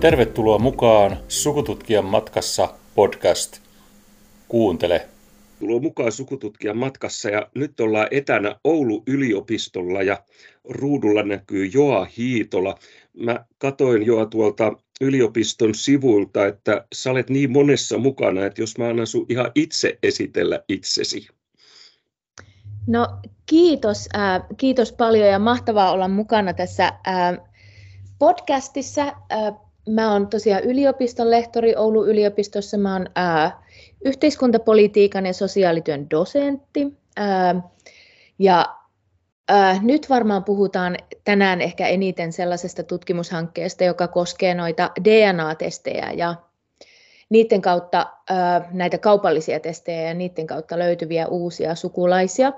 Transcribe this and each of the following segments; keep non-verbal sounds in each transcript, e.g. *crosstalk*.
Tervetuloa mukaan Sukututkijan matkassa podcast. Kuuntele. Tulo mukaan Sukututkijan matkassa ja nyt ollaan etänä Oulu yliopistolla ja ruudulla näkyy Joa Hiitola. Mä katoin Joa tuolta yliopiston sivuilta, että sä olet niin monessa mukana, että jos mä annan sun ihan itse esitellä itsesi. No kiitos, äh, kiitos paljon ja mahtavaa olla mukana tässä äh, podcastissa. Äh, mä oon tosiaan yliopiston lehtori Oulun yliopistossa. Mä oon äh, yhteiskuntapolitiikan ja sosiaalityön dosentti. Äh, ja äh, nyt varmaan puhutaan tänään ehkä eniten sellaisesta tutkimushankkeesta, joka koskee noita DNA-testejä ja niiden kautta äh, näitä kaupallisia testejä ja niiden kautta löytyviä uusia sukulaisia.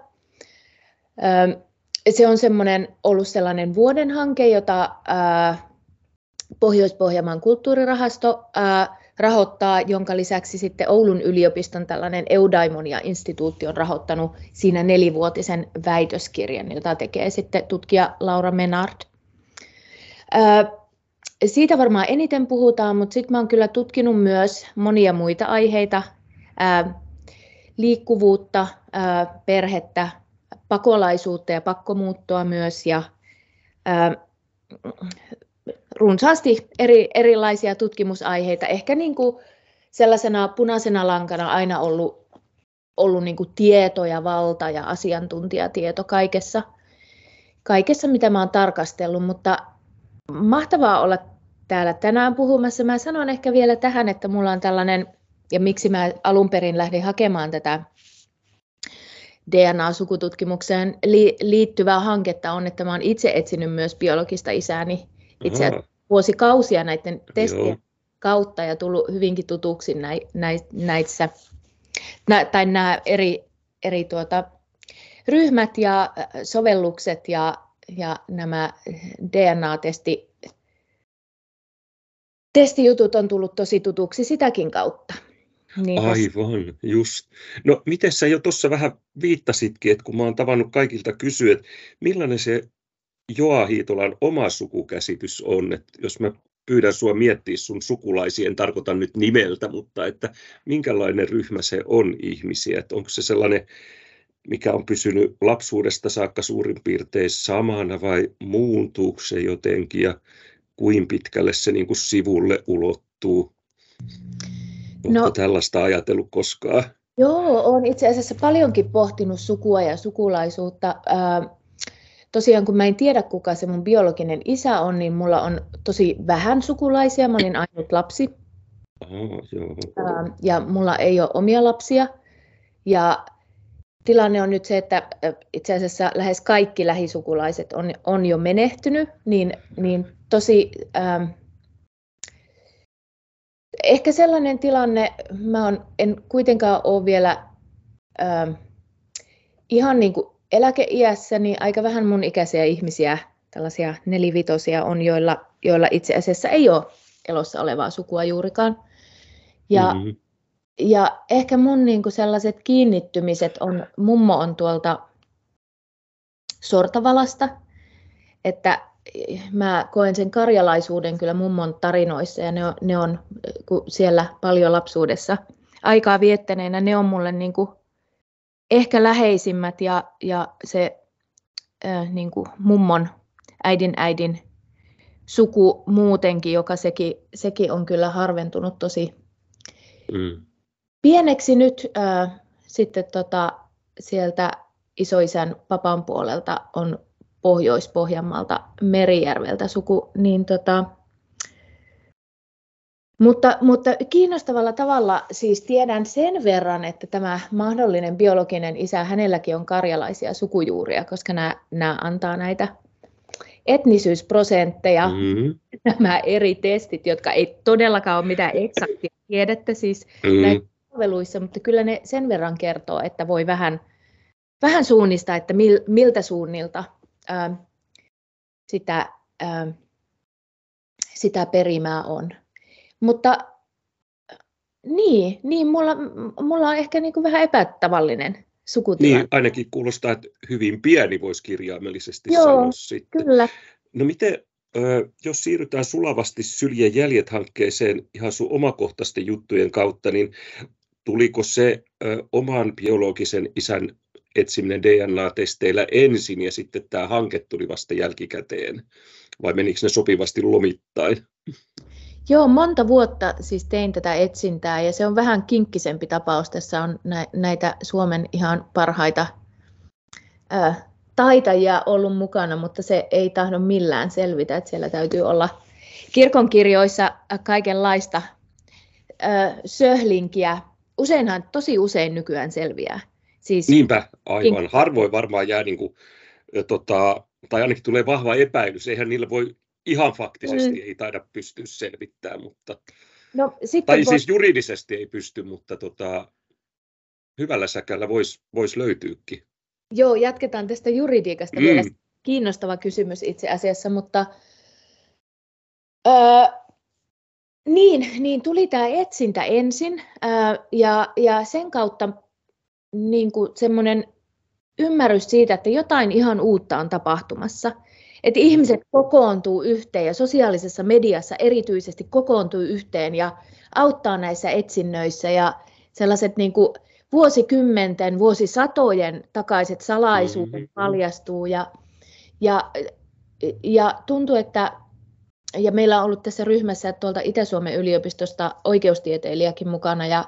Äh, se on semmoinen ollut sellainen vuoden hanke, jota äh, Pohjois-Pohjanmaan kulttuurirahasto rahoittaa, jonka lisäksi sitten Oulun yliopiston tällainen Eudaimonia-instituutti on rahoittanut siinä nelivuotisen väitöskirjan, jota tekee sitten tutkija Laura Menard. Siitä varmaan eniten puhutaan, mutta sitten mä kyllä tutkinut myös monia muita aiheita, liikkuvuutta, perhettä, pakolaisuutta ja pakkomuuttoa myös ja runsaasti eri, erilaisia tutkimusaiheita. Ehkä niin kuin sellaisena punaisena lankana aina ollut, ollut niin kuin tieto ja valta ja asiantuntijatieto kaikessa, kaikessa, mitä mä oon tarkastellut, mutta mahtavaa olla täällä tänään puhumassa. Mä sanon ehkä vielä tähän, että mulla on tällainen, ja miksi mä alun perin lähdin hakemaan tätä DNA-sukututkimukseen liittyvää hanketta on, että mä oon itse etsinyt myös biologista isääni itse asiassa vuosikausia näiden testien Joo. kautta ja tullut hyvinkin tutuksi näissä, nä, tai nämä eri, eri tuota, ryhmät ja äh, sovellukset ja, ja nämä DNA-testi testijutut on tullut tosi tutuksi sitäkin kautta. Niin Aivan, just. No miten sä jo tuossa vähän viittasitkin, että kun mä oon tavannut kaikilta kysyä, että millainen se Joa Hiitolan oma sukukäsitys on, että jos mä pyydän sua miettiä sun sukulaisia, en tarkoita nyt nimeltä, mutta että minkälainen ryhmä se on ihmisiä, että onko se sellainen, mikä on pysynyt lapsuudesta saakka suurin piirtein samana vai muuntuuko se jotenkin ja kuin pitkälle se niin kuin sivulle ulottuu? No, tällaista ajatellut koskaan? Joo, olen itse asiassa paljonkin pohtinut sukua ja sukulaisuutta. Äh, tosiaan kun mä en tiedä kuka se mun biologinen isä on, niin mulla on tosi vähän sukulaisia. Mä olin ainut lapsi. Oh, joo. Ja mulla ei ole omia lapsia. Ja tilanne on nyt se, että itse asiassa lähes kaikki lähisukulaiset on, on jo menehtynyt, niin, niin tosi ähm, ehkä sellainen tilanne, mä on, en kuitenkaan ole vielä ähm, ihan niin kuin eläkeiässä niin aika vähän mun ikäisiä ihmisiä, tällaisia nelivitosia on, joilla, joilla itse asiassa ei ole elossa olevaa sukua juurikaan. Ja, mm-hmm. ja ehkä mun niin kuin sellaiset kiinnittymiset on, mummo on tuolta Sortavalasta, että mä koen sen karjalaisuuden kyllä mummon tarinoissa ja ne on, ne on kun siellä paljon lapsuudessa aikaa viettäneenä, ne on mulle niin kuin ehkä läheisimmät ja, ja se äh, niin kuin mummon äidin äidin suku muutenkin, joka sekin, sekin on kyllä harventunut tosi mm. pieneksi nyt. Äh, sitten tota, sieltä isoisän papan puolelta on Pohjois-Pohjanmaalta Merijärveltä suku, niin tota, mutta, mutta kiinnostavalla tavalla siis tiedän sen verran, että tämä mahdollinen biologinen isä, hänelläkin on karjalaisia sukujuuria, koska nämä, nämä antaa näitä etnisyysprosentteja, mm-hmm. *laughs* nämä eri testit, jotka ei todellakaan ole mitään eksaktia tiedettä siis mm-hmm. näissä palveluissa, mutta kyllä ne sen verran kertoo, että voi vähän, vähän suunnistaa, että mil, miltä suunnilta ää, sitä, ää, sitä perimää on. Mutta niin, niin mulla, mulla on ehkä niin kuin vähän epätavallinen sukutilanne. Niin, ainakin kuulostaa, että hyvin pieni voisi kirjaimellisesti Joo, sanoa sitten. kyllä. No miten, jos siirrytään sulavasti Syljen jäljet-hankkeeseen ihan sun omakohtaisten juttujen kautta, niin tuliko se oman biologisen isän etsiminen DNA-testeillä ensin ja sitten tämä hanke tuli vasta jälkikäteen? Vai menikö ne sopivasti lomittain? Joo, monta vuotta siis tein tätä etsintää ja se on vähän kinkkisempi tapaus. Tässä on näitä Suomen ihan parhaita ää, taitajia ollut mukana, mutta se ei tahdo millään selvitä, että siellä täytyy olla kirkonkirjoissa kaikenlaista ää, söhlinkiä. Useinhan, tosi usein nykyään selviää. Siis, Niinpä, aivan. Harvoin varmaan jää, niin kuin, tota, tai ainakin tulee vahva epäilys. Eihän niillä voi ihan faktisesti, mm. ei taida pystyä selvittämään, mutta, no, sitten tai voi... siis juridisesti ei pysty, mutta tota, hyvällä säkällä voisi vois löytyykin. Joo, jatketaan tästä juridiikasta mm. vielä. Kiinnostava kysymys itse asiassa, mutta öö, niin, niin, tuli tämä etsintä ensin öö, ja, ja sen kautta niin semmoinen ymmärrys siitä, että jotain ihan uutta on tapahtumassa. Että ihmiset kokoontuu yhteen ja sosiaalisessa mediassa erityisesti kokoontuu yhteen ja auttaa näissä etsinnöissä. Ja sellaiset niin kuin vuosikymmenten, vuosisatojen takaiset salaisuudet mm-hmm. paljastuu. Ja, ja, ja tuntuu, että ja meillä on ollut tässä ryhmässä tuolta Itä-Suomen yliopistosta oikeustieteilijäkin mukana. Ja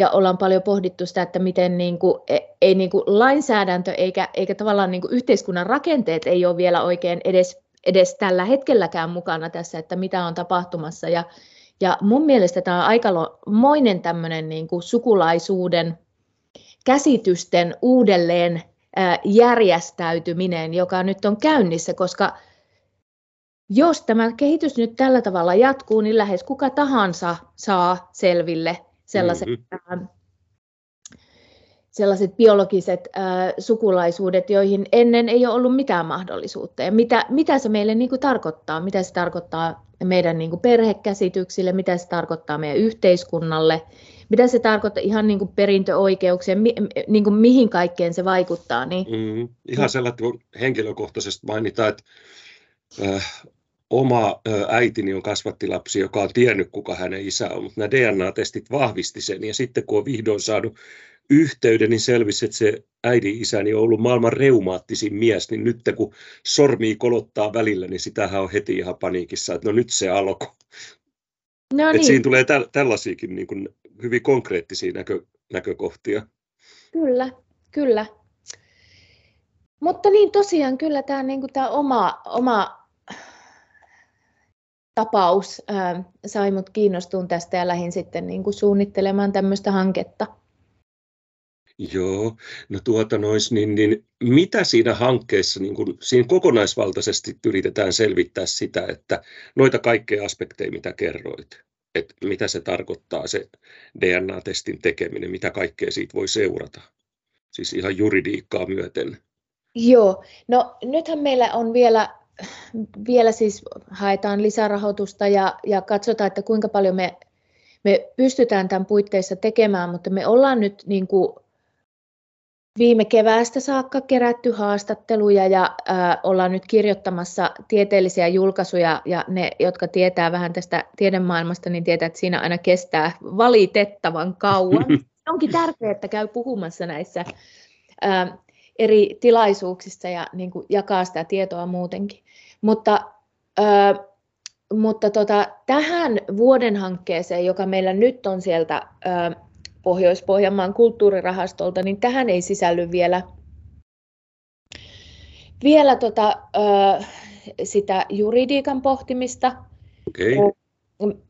ja ollaan paljon pohdittu sitä, että miten niin kuin, e, ei niin kuin lainsäädäntö eikä, eikä tavallaan niin kuin yhteiskunnan rakenteet ei ole vielä oikein edes, edes tällä hetkelläkään mukana tässä, että mitä on tapahtumassa. Ja, ja mun mielestä tämä on aikamoinen tämmöinen niin kuin sukulaisuuden käsitysten uudelleen järjestäytyminen, joka nyt on käynnissä, koska jos tämä kehitys nyt tällä tavalla jatkuu, niin lähes kuka tahansa saa selville sellaiset, mm-hmm. sellaiset biologiset äh, sukulaisuudet, joihin ennen ei ole ollut mitään mahdollisuutta. Ja mitä, mitä se meille niin kuin tarkoittaa? Mitä se tarkoittaa meidän niin kuin perhekäsityksille? Mitä se tarkoittaa meidän yhteiskunnalle? Mitä se tarkoittaa ihan niin kuin perintöoikeuksien, mi, niin kuin mihin kaikkeen se vaikuttaa? Niin... Mm, ihan sellainen, kun henkilökohtaisesti mainitaan, että äh, oma äitini on kasvattilapsi, joka on tiennyt, kuka hänen isä on, mutta nämä DNA-testit vahvisti sen. Ja sitten kun on vihdoin saanut yhteyden, niin selvisi, että se äidin isäni on ollut maailman reumaattisin mies, niin nyt kun sormii kolottaa välillä, niin sitähän on heti ihan paniikissa, että no nyt se alkoi. No niin. Että siinä tulee tä- tällaisiakin niin kuin hyvin konkreettisia näkö- näkökohtia. Kyllä, kyllä. Mutta niin tosiaan kyllä tämä, niin kuin tämä oma, oma tapaus ää, sai mut kiinnostuun tästä ja lähdin sitten niin kuin suunnittelemaan tämmöistä hanketta. Joo, no tuota nois, niin, niin mitä siinä hankkeessa, niin kun, siinä kokonaisvaltaisesti yritetään selvittää sitä, että noita kaikkea aspekteja, mitä kerroit, että mitä se tarkoittaa se DNA-testin tekeminen, mitä kaikkea siitä voi seurata, siis ihan juridiikkaa myöten. Joo, no nythän meillä on vielä vielä siis haetaan lisärahoitusta ja, ja katsotaan, että kuinka paljon me, me pystytään tämän puitteissa tekemään, mutta me ollaan nyt niin kuin viime keväästä saakka kerätty haastatteluja ja ää, ollaan nyt kirjoittamassa tieteellisiä julkaisuja ja ne, jotka tietää vähän tästä tiedemaailmasta, niin tietää, että siinä aina kestää valitettavan kauan. *laughs* Onkin tärkeää, että käy puhumassa näissä ää, eri tilaisuuksissa ja niin kuin jakaa sitä tietoa muutenkin. Mutta, ö, mutta tota, tähän vuoden hankkeeseen, joka meillä nyt on sieltä Pohjois-Pohjanmaan kulttuurirahastolta, niin tähän ei sisälly vielä, vielä tota, ö, sitä juridiikan pohtimista. Okay.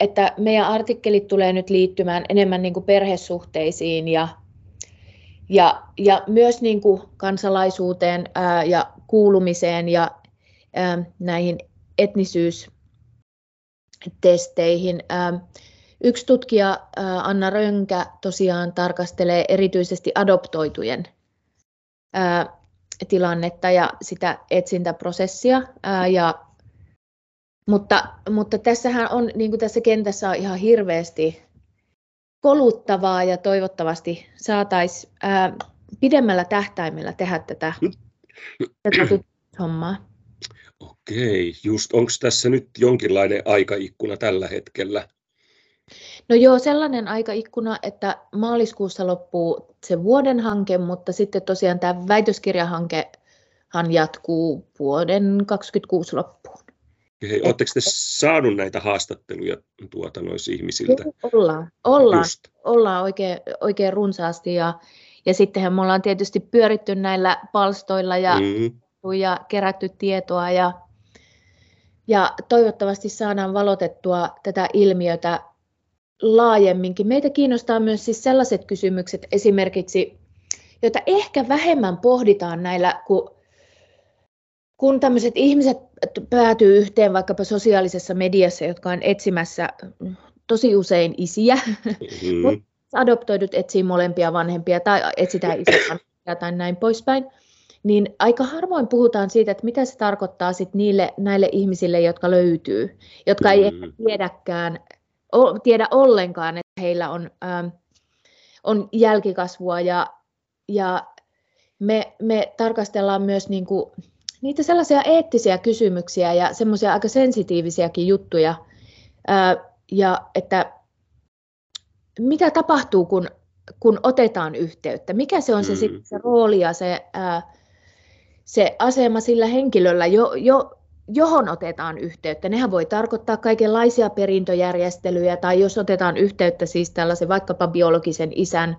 Että meidän artikkelit tulee nyt liittymään enemmän niin kuin perhesuhteisiin ja, ja, ja myös niin kuin kansalaisuuteen ää, ja kuulumiseen ja näihin etnisyystesteihin. Yksi tutkija, Anna Rönkä, tosiaan tarkastelee erityisesti adoptoitujen tilannetta ja sitä etsintäprosessia. Ja, mutta, mutta tässähän on, niin kuin tässä kentässä on ihan hirveästi koluttavaa ja toivottavasti saataisiin pidemmällä tähtäimellä tehdä tätä, tätä hommaa. Okei, just onko tässä nyt jonkinlainen aikaikkuna tällä hetkellä? No joo, sellainen aikaikkuna, että maaliskuussa loppuu se vuoden hanke, mutta sitten tosiaan tämä väitöskirjahankehan jatkuu vuoden 2026 loppuun. Oletteko te saanut näitä haastatteluja tuota noissa ihmisiltä? Ollaan, ollaan, ollaan oikein, oikein runsaasti ja, ja sittenhän me ollaan tietysti pyöritty näillä palstoilla ja, mm. ja kerätty tietoa ja, ja toivottavasti saadaan valotettua tätä ilmiötä laajemminkin. Meitä kiinnostaa myös siis sellaiset kysymykset esimerkiksi, joita ehkä vähemmän pohditaan näillä, kun, kun tämmöiset ihmiset päätyy yhteen vaikkapa sosiaalisessa mediassa, jotka on etsimässä tosi usein isiä, mm-hmm. *laughs* adoptoidut etsii molempia vanhempia tai etsitään *clears throat* isä tai näin poispäin, niin aika harvoin puhutaan siitä, että mitä se tarkoittaa sit niille, näille ihmisille, jotka löytyy, jotka mm-hmm. ei ehkä tiedäkään, tiedä ollenkaan, että heillä on, ähm, on jälkikasvua ja, ja me, me tarkastellaan myös niin kuin niitä sellaisia eettisiä kysymyksiä ja semmoisia aika sensitiivisiäkin juttuja, ää, ja että mitä tapahtuu, kun, kun otetaan yhteyttä, mikä se on se, mm. se rooli ja se, ää, se asema sillä henkilöllä, jo, jo, johon otetaan yhteyttä. Nehän voi tarkoittaa kaikenlaisia perintöjärjestelyjä, tai jos otetaan yhteyttä siis tällaisen vaikkapa biologisen isän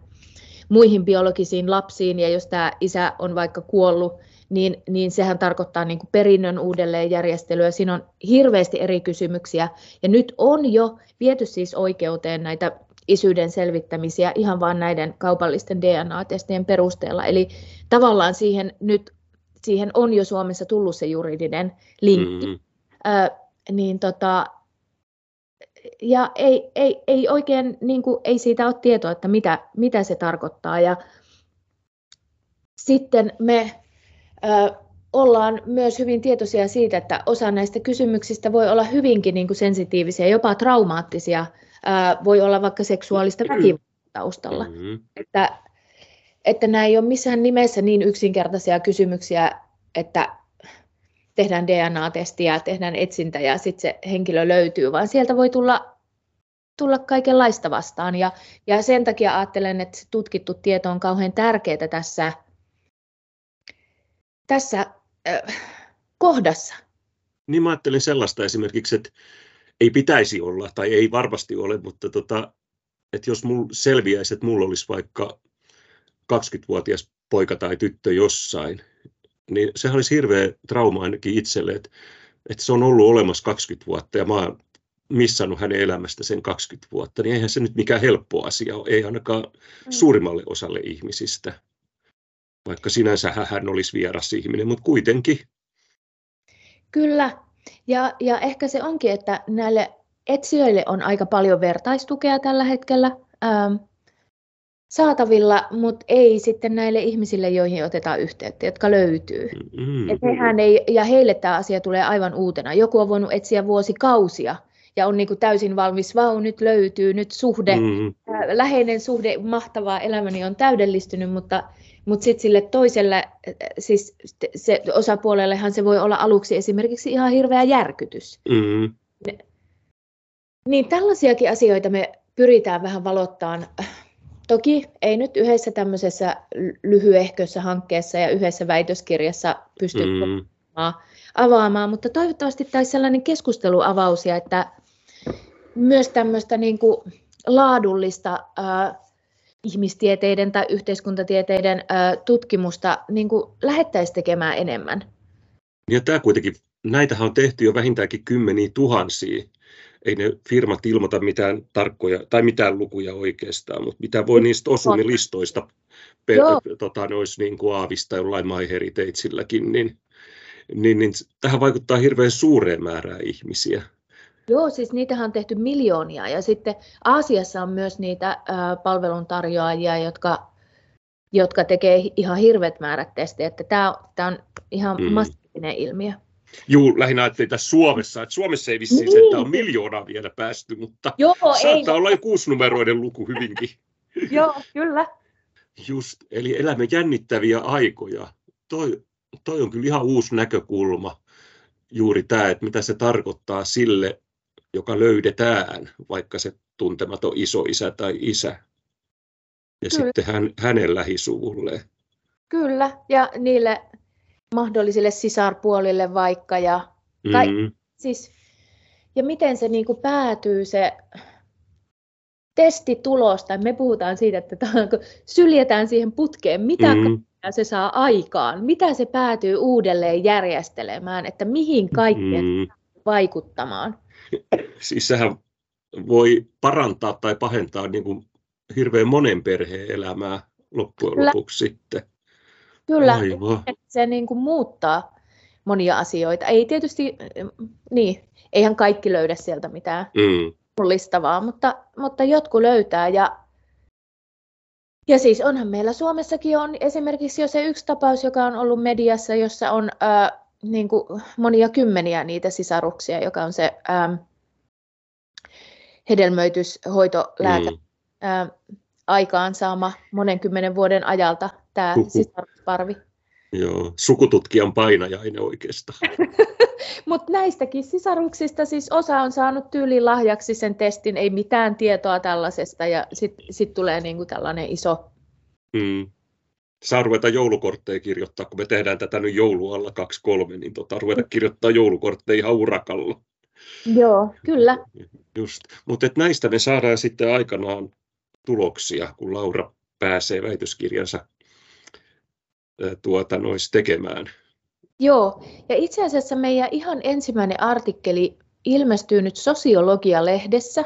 muihin biologisiin lapsiin, ja jos tämä isä on vaikka kuollut, niin, niin sehän tarkoittaa niin kuin perinnön uudelleenjärjestelyä. Siinä on hirveästi eri kysymyksiä. Ja nyt on jo viety siis oikeuteen näitä isyyden selvittämisiä ihan vain näiden kaupallisten DNA-testien perusteella. Eli tavallaan siihen nyt siihen on jo Suomessa tullut se juridinen linkki. Mm-hmm. Ö, niin tota, ja ei, ei, ei oikein, niin kuin, ei siitä ole tietoa, että mitä, mitä se tarkoittaa. Ja sitten me ollaan myös hyvin tietoisia siitä, että osa näistä kysymyksistä voi olla hyvinkin niin kuin sensitiivisiä, jopa traumaattisia. Voi olla vaikka seksuaalista väkivaltaa taustalla. Mm-hmm. Että, että nämä ei ole missään nimessä niin yksinkertaisia kysymyksiä, että tehdään DNA-testiä, tehdään etsintä ja sitten se henkilö löytyy, vaan sieltä voi tulla, tulla kaikenlaista vastaan. Ja, ja sen takia ajattelen, että se tutkittu tieto on kauhean tärkeää tässä tässä äh, kohdassa. Niin mä ajattelin sellaista esimerkiksi, että ei pitäisi olla tai ei varmasti ole, mutta tota, että jos mul selviäisi, että mulla olisi vaikka 20-vuotias poika tai tyttö jossain, niin sehän olisi hirveä trauma ainakin itselle, että, että se on ollut olemassa 20 vuotta ja mä oon missannut hänen elämästä sen 20 vuotta, niin eihän se nyt mikään helppo asia ole, ei ainakaan mm. suurimmalle osalle ihmisistä vaikka sinänsä hän olisi vieras ihminen, mutta kuitenkin. Kyllä, ja, ja ehkä se onkin, että näille etsijöille on aika paljon vertaistukea tällä hetkellä ähm, saatavilla, mutta ei sitten näille ihmisille, joihin otetaan yhteyttä, jotka löytyy. Mm-hmm. Et hehän ei, ja heille tämä asia tulee aivan uutena. Joku on voinut etsiä vuosikausia ja on niin kuin täysin valmis, vau, nyt löytyy, nyt suhde, mm-hmm. äh, läheinen suhde, mahtavaa, elämäni on täydellistynyt, mutta mutta sitten sille toiselle, siis se osapuolellehan se voi olla aluksi esimerkiksi ihan hirveä järkytys. Mm-hmm. Niin tällaisiakin asioita me pyritään vähän valottaan. Toki ei nyt yhdessä tämmöisessä lyhyehkössä hankkeessa ja yhdessä väitöskirjassa pysty mm. avaamaan, mutta toivottavasti tämä sellainen keskusteluavaus ja että myös tämmöistä niin kuin laadullista ää, ihmistieteiden tai yhteiskuntatieteiden tutkimusta niin kuin lähettäisiin tekemään enemmän. Ja tämä kuitenkin, näitähän on tehty jo vähintäänkin kymmeniä tuhansia. Ei ne firmat ilmoita mitään tarkkoja tai mitään lukuja oikeastaan, mutta mitä voi niistä osumilistoista pe- tota, ne olisi niin kuin aavista jollain MyHeritageilläkin, niin, niin, niin tähän vaikuttaa hirveän suureen määrään ihmisiä. Joo, siis niitähän on tehty miljoonia ja sitten Aasiassa on myös niitä palveluntarjoajia, jotka, jotka tekee ihan hirveät määrät testejä, että tämä, tämä on ihan mm. massiivinen ilmiö. Juu, lähinnä ajattelin tässä Suomessa, että Suomessa ei vissiin niin. se, että on miljoonaa vielä päästy, mutta Joo, saattaa ei. olla jo kuusinumeroiden luku hyvinkin. *laughs* Joo, kyllä. Just, eli elämme jännittäviä aikoja. Toi, toi on kyllä ihan uusi näkökulma juuri tämä, että mitä se tarkoittaa sille, joka löydetään, vaikka se tuntematon isoisä tai isä. Ja Kyllä. sitten hän, hänen lähisuvulle. Kyllä, ja niille mahdollisille sisarpuolille vaikka. Ja, ka- mm. siis, ja miten se niin kuin päätyy se testitulos, tai me puhutaan siitä, että syljetään siihen putkeen, mitä mm. se saa aikaan, mitä se päätyy uudelleen järjestelemään, että mihin kaikkeen mm. vaikuttamaan. *laughs* Siis sehän voi parantaa tai pahentaa niin kuin hirveän monen perheen elämää loppujen Kyllä. lopuksi sitten. Kyllä, Aivan. se niin kuin muuttaa monia asioita. Ei tietysti, niin, eihän kaikki löydä sieltä mitään mm. mullistavaa, mutta, mutta jotkut löytää. Ja, ja siis onhan meillä Suomessakin on esimerkiksi jo se yksi tapaus, joka on ollut mediassa, jossa on ää, niin kuin monia kymmeniä niitä sisaruksia, joka on se ää, hedelmöityshoitolääke. Mm. Ää, aikaansaama monen kymmenen vuoden ajalta tämä sisarusparvi. Joo, sukututkijan painajainen oikeastaan. *laughs* Mutta näistäkin sisaruksista siis osa on saanut tyylin lahjaksi sen testin, ei mitään tietoa tällaisesta ja sitten sit tulee niinku tällainen iso... Hmm. Saa ruveta joulukortteja kirjoittaa, kun me tehdään tätä nyt joulualla 2-3, niin tota, ruveta kirjoittaa joulukortteja ihan urakalla. Joo, kyllä. Just. Mutta näistä me saadaan sitten aikanaan tuloksia, kun Laura pääsee väitöskirjansa tuota, nois tekemään. Joo, ja itse asiassa meidän ihan ensimmäinen artikkeli ilmestyy nyt Sosiologia-lehdessä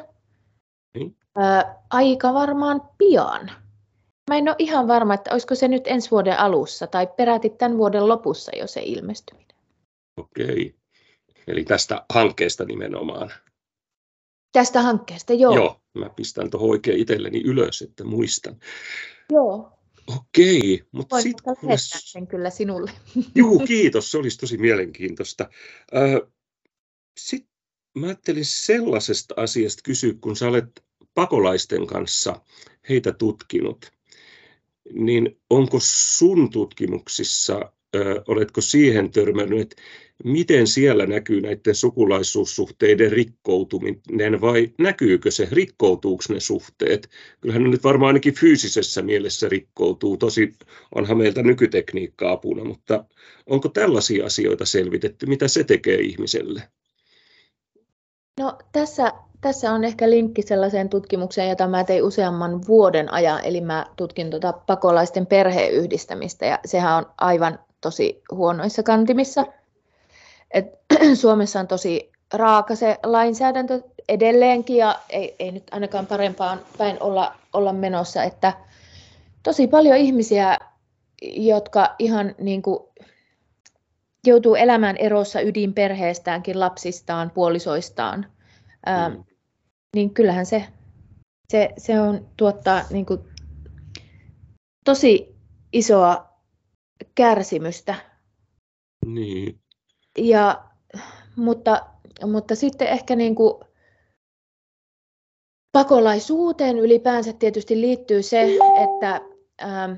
niin. ää, aika varmaan pian. Mä en ole ihan varma, että olisiko se nyt ensi vuoden alussa tai peräti tämän vuoden lopussa jo se ilmestyminen. Okei, eli tästä hankkeesta nimenomaan. Tästä hankkeesta, joo. Joo, mä pistän tuohon oikein itselleni ylös, että muistan. Joo. Okei, mutta sitten... Kun... sen kyllä sinulle. *laughs* Juu, kiitos, se olisi tosi mielenkiintoista. Sitten mä ajattelin sellaisesta asiasta kysyä, kun sä olet pakolaisten kanssa heitä tutkinut, niin onko sun tutkimuksissa, oletko siihen törmännyt, että miten siellä näkyy näiden sukulaisuussuhteiden rikkoutuminen vai näkyykö se, rikkoutuuko ne suhteet? Kyllähän ne nyt varmaan ainakin fyysisessä mielessä rikkoutuu, tosi onhan meiltä nykytekniikka apuna, mutta onko tällaisia asioita selvitetty, mitä se tekee ihmiselle? No tässä, tässä on ehkä linkki sellaiseen tutkimukseen, jota mä tein useamman vuoden ajan, eli mä tutkin tuota pakolaisten perheyhdistämistä ja sehän on aivan tosi huonoissa kantimissa. Et *clears throat* Suomessa on tosi raaka se lainsäädäntö edelleenkin ja ei, ei nyt ainakaan parempaan päin olla, olla menossa, että tosi paljon ihmisiä, jotka ihan niin kuin joutuu elämään erossa ydinperheestäänkin, lapsistaan, puolisoistaan, ää, mm. niin kyllähän se, se, se on tuottaa niin kuin tosi isoa kärsimystä. Niin. Ja, mutta, mutta sitten ehkä niin kuin pakolaisuuteen ylipäänsä tietysti liittyy se, että ähm,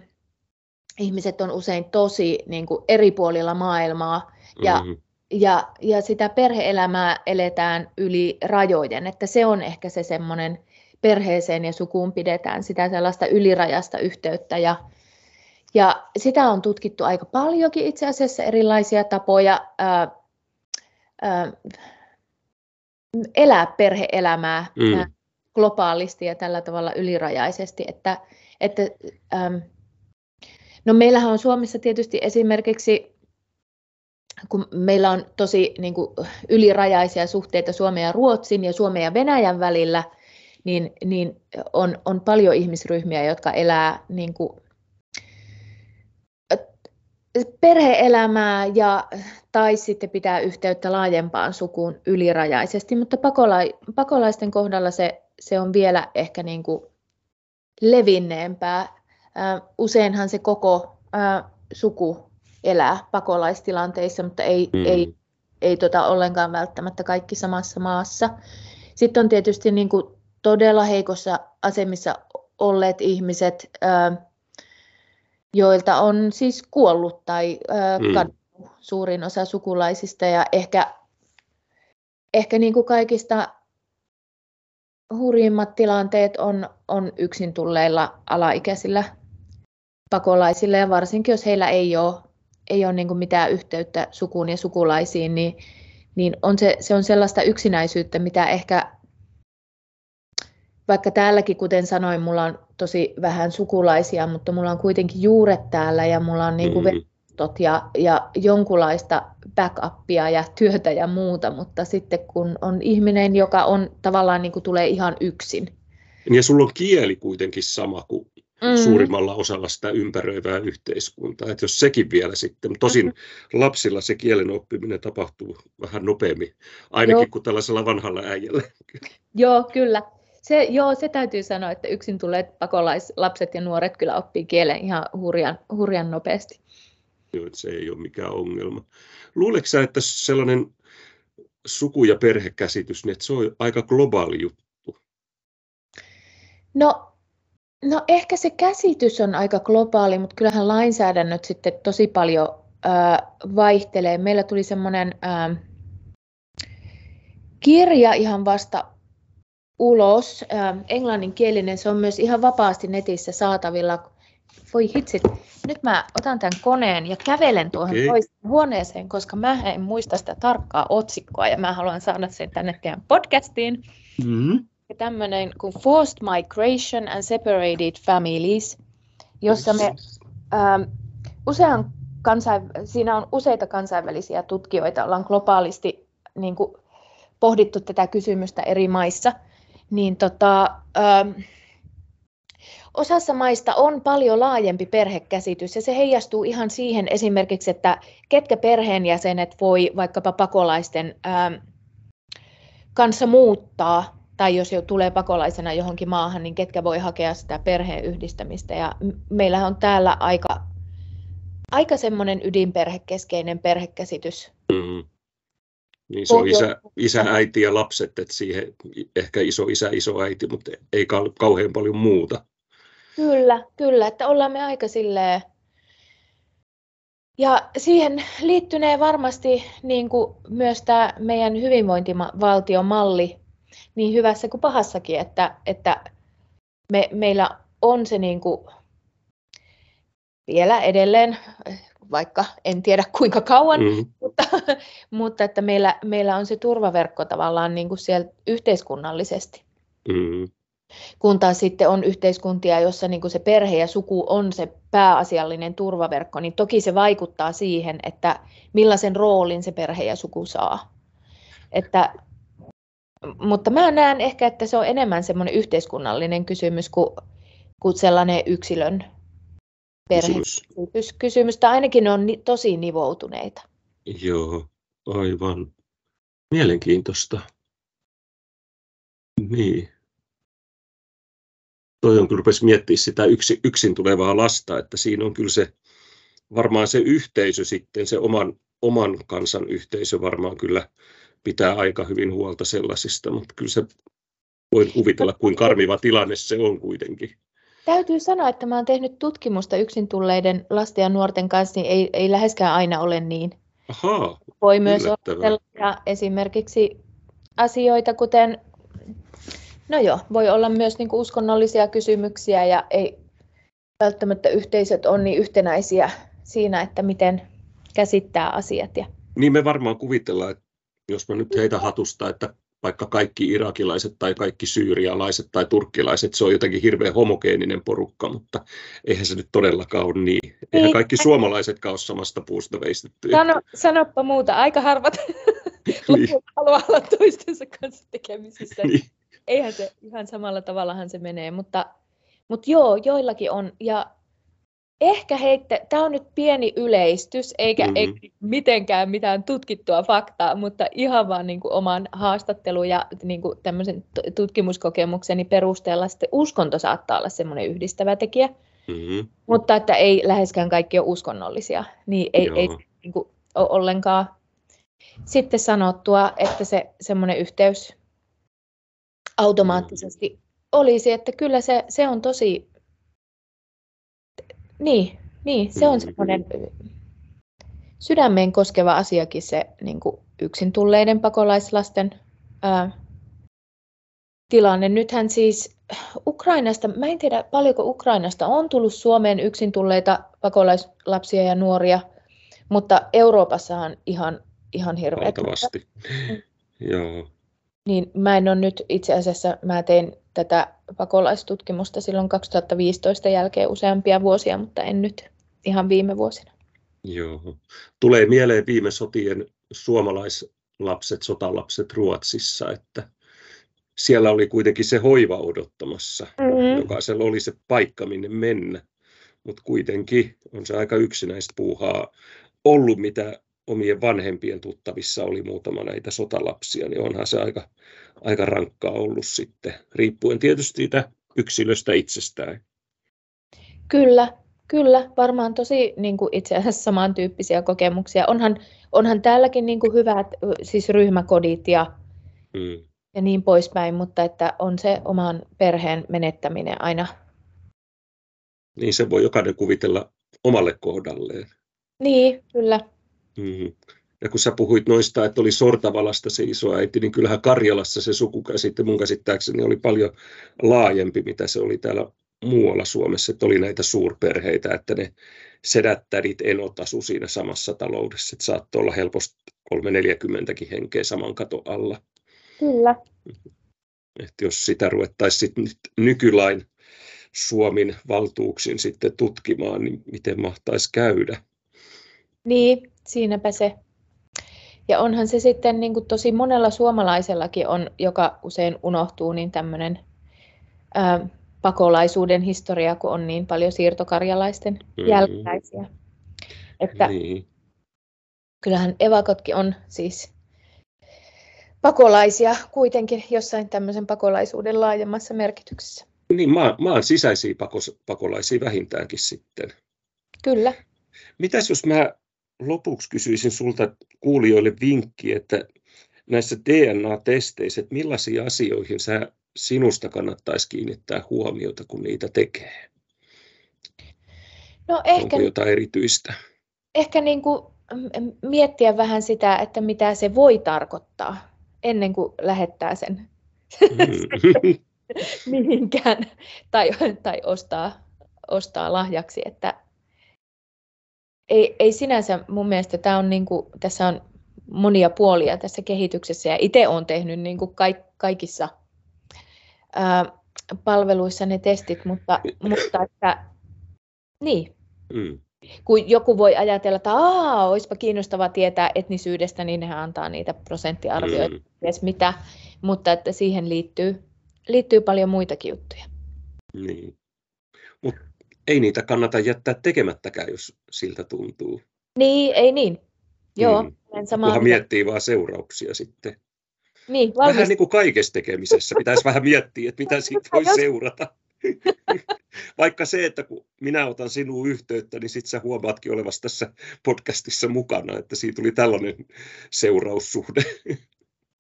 ihmiset on usein tosi niin kuin eri puolilla maailmaa ja, mm-hmm. ja, ja sitä perheelämää eletään yli rajojen, että se on ehkä se semmoinen perheeseen ja sukuun pidetään sitä sellaista ylirajasta yhteyttä ja, ja sitä on tutkittu aika paljonkin itse asiassa erilaisia tapoja ää, ää, elää perheelämää mm. globaalisti ja tällä tavalla ylirajaisesti. Että, että, äm, no meillähän on Suomessa tietysti esimerkiksi kun meillä on tosi niin kuin, ylirajaisia suhteita Suomen ja Ruotsin ja Suomen ja Venäjän välillä, niin, niin on, on paljon ihmisryhmiä, jotka elää niin kuin, perheelämää ja, tai sitten pitää yhteyttä laajempaan sukuun ylirajaisesti, mutta pakola- pakolaisten kohdalla se, se on vielä ehkä niin kuin levinneempää. Useinhan se koko suku elää pakolaistilanteissa, mutta ei, mm. ei, ei tota ollenkaan välttämättä kaikki samassa maassa. Sitten on tietysti niin kuin todella heikossa asemissa olleet ihmiset, joilta on siis kuollut tai mm. kadonnut suurin osa sukulaisista ja ehkä, ehkä niin kuin kaikista hurjimmat tilanteet on, on yksin tulleilla alaikäisillä pakolaisilla ja varsinkin jos heillä ei ole, ei ole niin kuin mitään yhteyttä sukuun ja sukulaisiin, niin, niin on se, se on sellaista yksinäisyyttä, mitä ehkä vaikka täälläkin, kuten sanoin, mulla on tosi vähän sukulaisia, mutta mulla on kuitenkin juuret täällä ja mulla on niin kuin mm. ja, ja jonkunlaista backupia ja työtä ja muuta, mutta sitten kun on ihminen, joka on tavallaan niin kuin tulee ihan yksin. Ja sulla on kieli kuitenkin sama kuin mm. suurimmalla osalla sitä ympäröivää yhteiskuntaa. Että jos sekin vielä sitten, tosin mm-hmm. lapsilla se kielen oppiminen tapahtuu vähän nopeammin, ainakin Joo. kuin tällaisella vanhalla äijällä. *laughs* Joo, kyllä. Se, joo, se täytyy sanoa, että yksin tulleet pakolaislapset ja nuoret kyllä oppii kielen ihan hurjan, hurjan nopeasti. Joo, se ei ole mikään ongelma. Luuletko sä, että sellainen suku- ja perhekäsitys, niin että se on aika globaali juttu? No, no ehkä se käsitys on aika globaali, mutta kyllähän lainsäädännöt sitten tosi paljon äh, vaihtelee. Meillä tuli semmoinen äh, kirja ihan vasta ulos. Ähm, englanninkielinen, se on myös ihan vapaasti netissä saatavilla. Voi hitsit, nyt mä otan tämän koneen ja kävelen tuohon okay. toiseen huoneeseen, koska mä en muista sitä tarkkaa otsikkoa ja mä haluan saada sen tänne teidän podcastiin. Mm-hmm. Tämmöinen kuin Forced Migration and Separated Families, jossa me ähm, usean kansain, siinä on useita kansainvälisiä tutkijoita, ollaan globaalisti niin kuin, pohdittu tätä kysymystä eri maissa – niin tota, ö, osassa maista on paljon laajempi perhekäsitys ja se heijastuu ihan siihen esimerkiksi, että ketkä perheenjäsenet voi vaikkapa pakolaisten ö, kanssa muuttaa tai jos jo tulee pakolaisena johonkin maahan, niin ketkä voi hakea sitä perheen yhdistämistä. Ja meillähän on täällä aika, aika semmoinen ydinperhekeskeinen perhekäsitys. Mm-hmm. Niin se on isä, isä, äiti ja lapset, että siihen ehkä iso isä, iso äiti, mutta ei kauhean paljon muuta. Kyllä, kyllä, että ollaan me aika silleen... Ja siihen liittynee varmasti niin kuin myös tämä meidän hyvinvointivaltiomalli niin hyvässä kuin pahassakin, että, että me, meillä on se niin kuin vielä edelleen vaikka en tiedä kuinka kauan, mm. mutta, mutta että meillä, meillä on se turvaverkko tavallaan niin kuin siellä yhteiskunnallisesti. Mm. Kun taas sitten on yhteiskuntia, jossa niin kuin se perhe ja suku on se pääasiallinen turvaverkko, niin toki se vaikuttaa siihen, että millaisen roolin se perhe ja suku saa. Että, mutta mä näen ehkä, että se on enemmän semmoinen yhteiskunnallinen kysymys kuin, kuin sellainen yksilön perhekysymys. Tai ainakin ne on ni- tosi nivoutuneita. Joo, aivan. Mielenkiintoista. Niin. Toi on, kun rupesi miettimään sitä yksi, yksin tulevaa lasta, että siinä on kyllä se, varmaan se yhteisö sitten, se oman, oman kansan yhteisö varmaan kyllä pitää aika hyvin huolta sellaisista, mutta kyllä se voi kuvitella, kuin karmiva tilanne se on kuitenkin. Täytyy sanoa, että mä olen tehnyt tutkimusta yksin tulleiden lasten ja nuorten kanssa, niin ei, ei läheskään aina ole niin. Ahaa, Voi myös olla esimerkiksi asioita, kuten, no joo, voi olla myös niin kuin uskonnollisia kysymyksiä ja ei välttämättä yhteisöt on niin yhtenäisiä siinä, että miten käsittää asiat. Ja... Niin me varmaan kuvitellaan, että jos mä nyt heitä hatusta, että vaikka kaikki irakilaiset tai kaikki syyrialaiset tai turkkilaiset, se on jotenkin hirveän homogeeninen porukka, mutta eihän se nyt todellakaan ole niin. Eihän niin. kaikki suomalaiset ole samasta puusta veistettyjä. Sano, sanoppa muuta, aika harvat *laughs* niin. haluaa olla toistensa kanssa tekemisissä. Niin. Eihän se ihan samalla tavallahan se menee, mutta, mutta joo, joillakin on. Ja ehkä heitte, tämä on nyt pieni yleistys, eikä, mm-hmm. eikä mitenkään mitään tutkittua faktaa, mutta ihan vaan niin kuin oman haastattelun ja niin kuin tämmöisen tutkimuskokemukseni perusteella sitten uskonto saattaa olla semmoinen yhdistävä tekijä. Mm-hmm. Mutta että ei läheskään kaikki ole uskonnollisia, niin ei, ei niin kuin ole ollenkaan sitten sanottua, että se semmoinen yhteys automaattisesti olisi, että kyllä se, se on tosi niin, niin se on semmoinen sydämeen koskeva asiakin se niin kuin yksin tulleiden pakolaislasten ää, tilanne. Nythän siis Ukrainasta, mä en tiedä paljonko Ukrainasta on tullut Suomeen yksin tulleita pakolaislapsia ja nuoria, mutta Euroopassahan ihan, ihan hirveät. Valtavasti. Joo. Niin mä en ole nyt itse asiassa, mä tein tätä pakolaistutkimusta silloin 2015 jälkeen useampia vuosia, mutta en nyt ihan viime vuosina. Joo. Tulee mieleen viime sotien suomalaislapset, sotalapset Ruotsissa, että siellä oli kuitenkin se hoiva odottamassa. Mm-hmm. Jokaisella oli se paikka, minne mennä. Mutta kuitenkin on se aika yksinäistä puuhaa ollut, mitä omien vanhempien tuttavissa oli muutama näitä sotalapsia, niin onhan se aika, aika rankkaa ollut sitten, riippuen tietysti siitä yksilöstä itsestään. Kyllä, kyllä, varmaan tosi niin kuin itse asiassa samantyyppisiä kokemuksia. Onhan, onhan täälläkin niin kuin hyvät siis ryhmäkodit ja, hmm. ja niin poispäin, mutta että on se oman perheen menettäminen aina. Niin se voi jokainen kuvitella omalle kohdalleen. Niin, kyllä. Mm. Ja kun sä puhuit noista, että oli Sortavalasta se isoäiti, niin kyllähän Karjalassa se sukukäsite mun käsittääkseni oli paljon laajempi, mitä se oli täällä muualla Suomessa, että oli näitä suurperheitä, että ne sedättärit enot asu siinä samassa taloudessa, että saattoi olla helposti 340 henkeä saman katon alla. Kyllä. Että jos sitä ruvettaisiin nyt nykylain Suomin valtuuksin sitten tutkimaan, niin miten mahtaisi käydä? Niin, siinäpä se. Ja onhan se sitten niin kuin tosi monella suomalaisellakin on, joka usein unohtuu, niin tämmöinen ää, pakolaisuuden historia, kun on niin paljon siirtokarjalaisten mm-hmm. jälkeläisiä. Että niin. kyllähän evakotkin on siis pakolaisia kuitenkin jossain tämmöisen pakolaisuuden laajemmassa merkityksessä. Niin, maan, maan sisäisiä pakos, pakolaisia vähintäänkin sitten. Kyllä. Mitäs jos mä lopuksi kysyisin sulta kuulijoille vinkki, että näissä DNA-testeissä, että millaisiin asioihin sä sinusta kannattaisi kiinnittää huomiota, kun niitä tekee? No ehkä, Onko jotain erityistä? Ehkä niin kuin miettiä vähän sitä, että mitä se voi tarkoittaa ennen kuin lähettää sen mm. *laughs* mihinkään tai, tai ostaa, ostaa lahjaksi. Että ei, ei sinänsä mun mielestä tämä on niin kuin, tässä on monia puolia tässä kehityksessä ja itse olen tehnyt niin kuin kaik, kaikissa ää, palveluissa ne testit, mutta, mutta että, niin. Mm. Kun joku voi ajatella, että Aa, olisipa kiinnostava tietää etnisyydestä, niin nehän antaa niitä prosenttiarvioita, mm. ties mitä, mutta että siihen liittyy, liittyy paljon muitakin juttuja. Niin. Mutta ei niitä kannata jättää tekemättäkään, jos siltä tuntuu. Niin, ei niin. Joo, mm. Kunhan miettii vaan seurauksia sitten. Niin, valmis. Vähän niin kuin kaikessa tekemisessä pitäisi vähän miettiä, että mitä siitä voi seurata. *laughs* Vaikka se, että kun minä otan sinuun yhteyttä, niin sitten sä huomaatkin olevassa tässä podcastissa mukana, että siitä tuli tällainen seuraussuhde.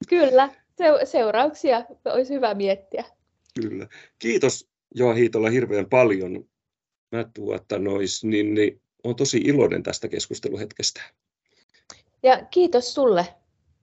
Kyllä, se- seurauksia olisi hyvä miettiä. Kyllä. Kiitos Joa Hiitola hirveän paljon mä tuota, nois, niin, niin olen tosi iloinen tästä keskusteluhetkestä. Ja kiitos sulle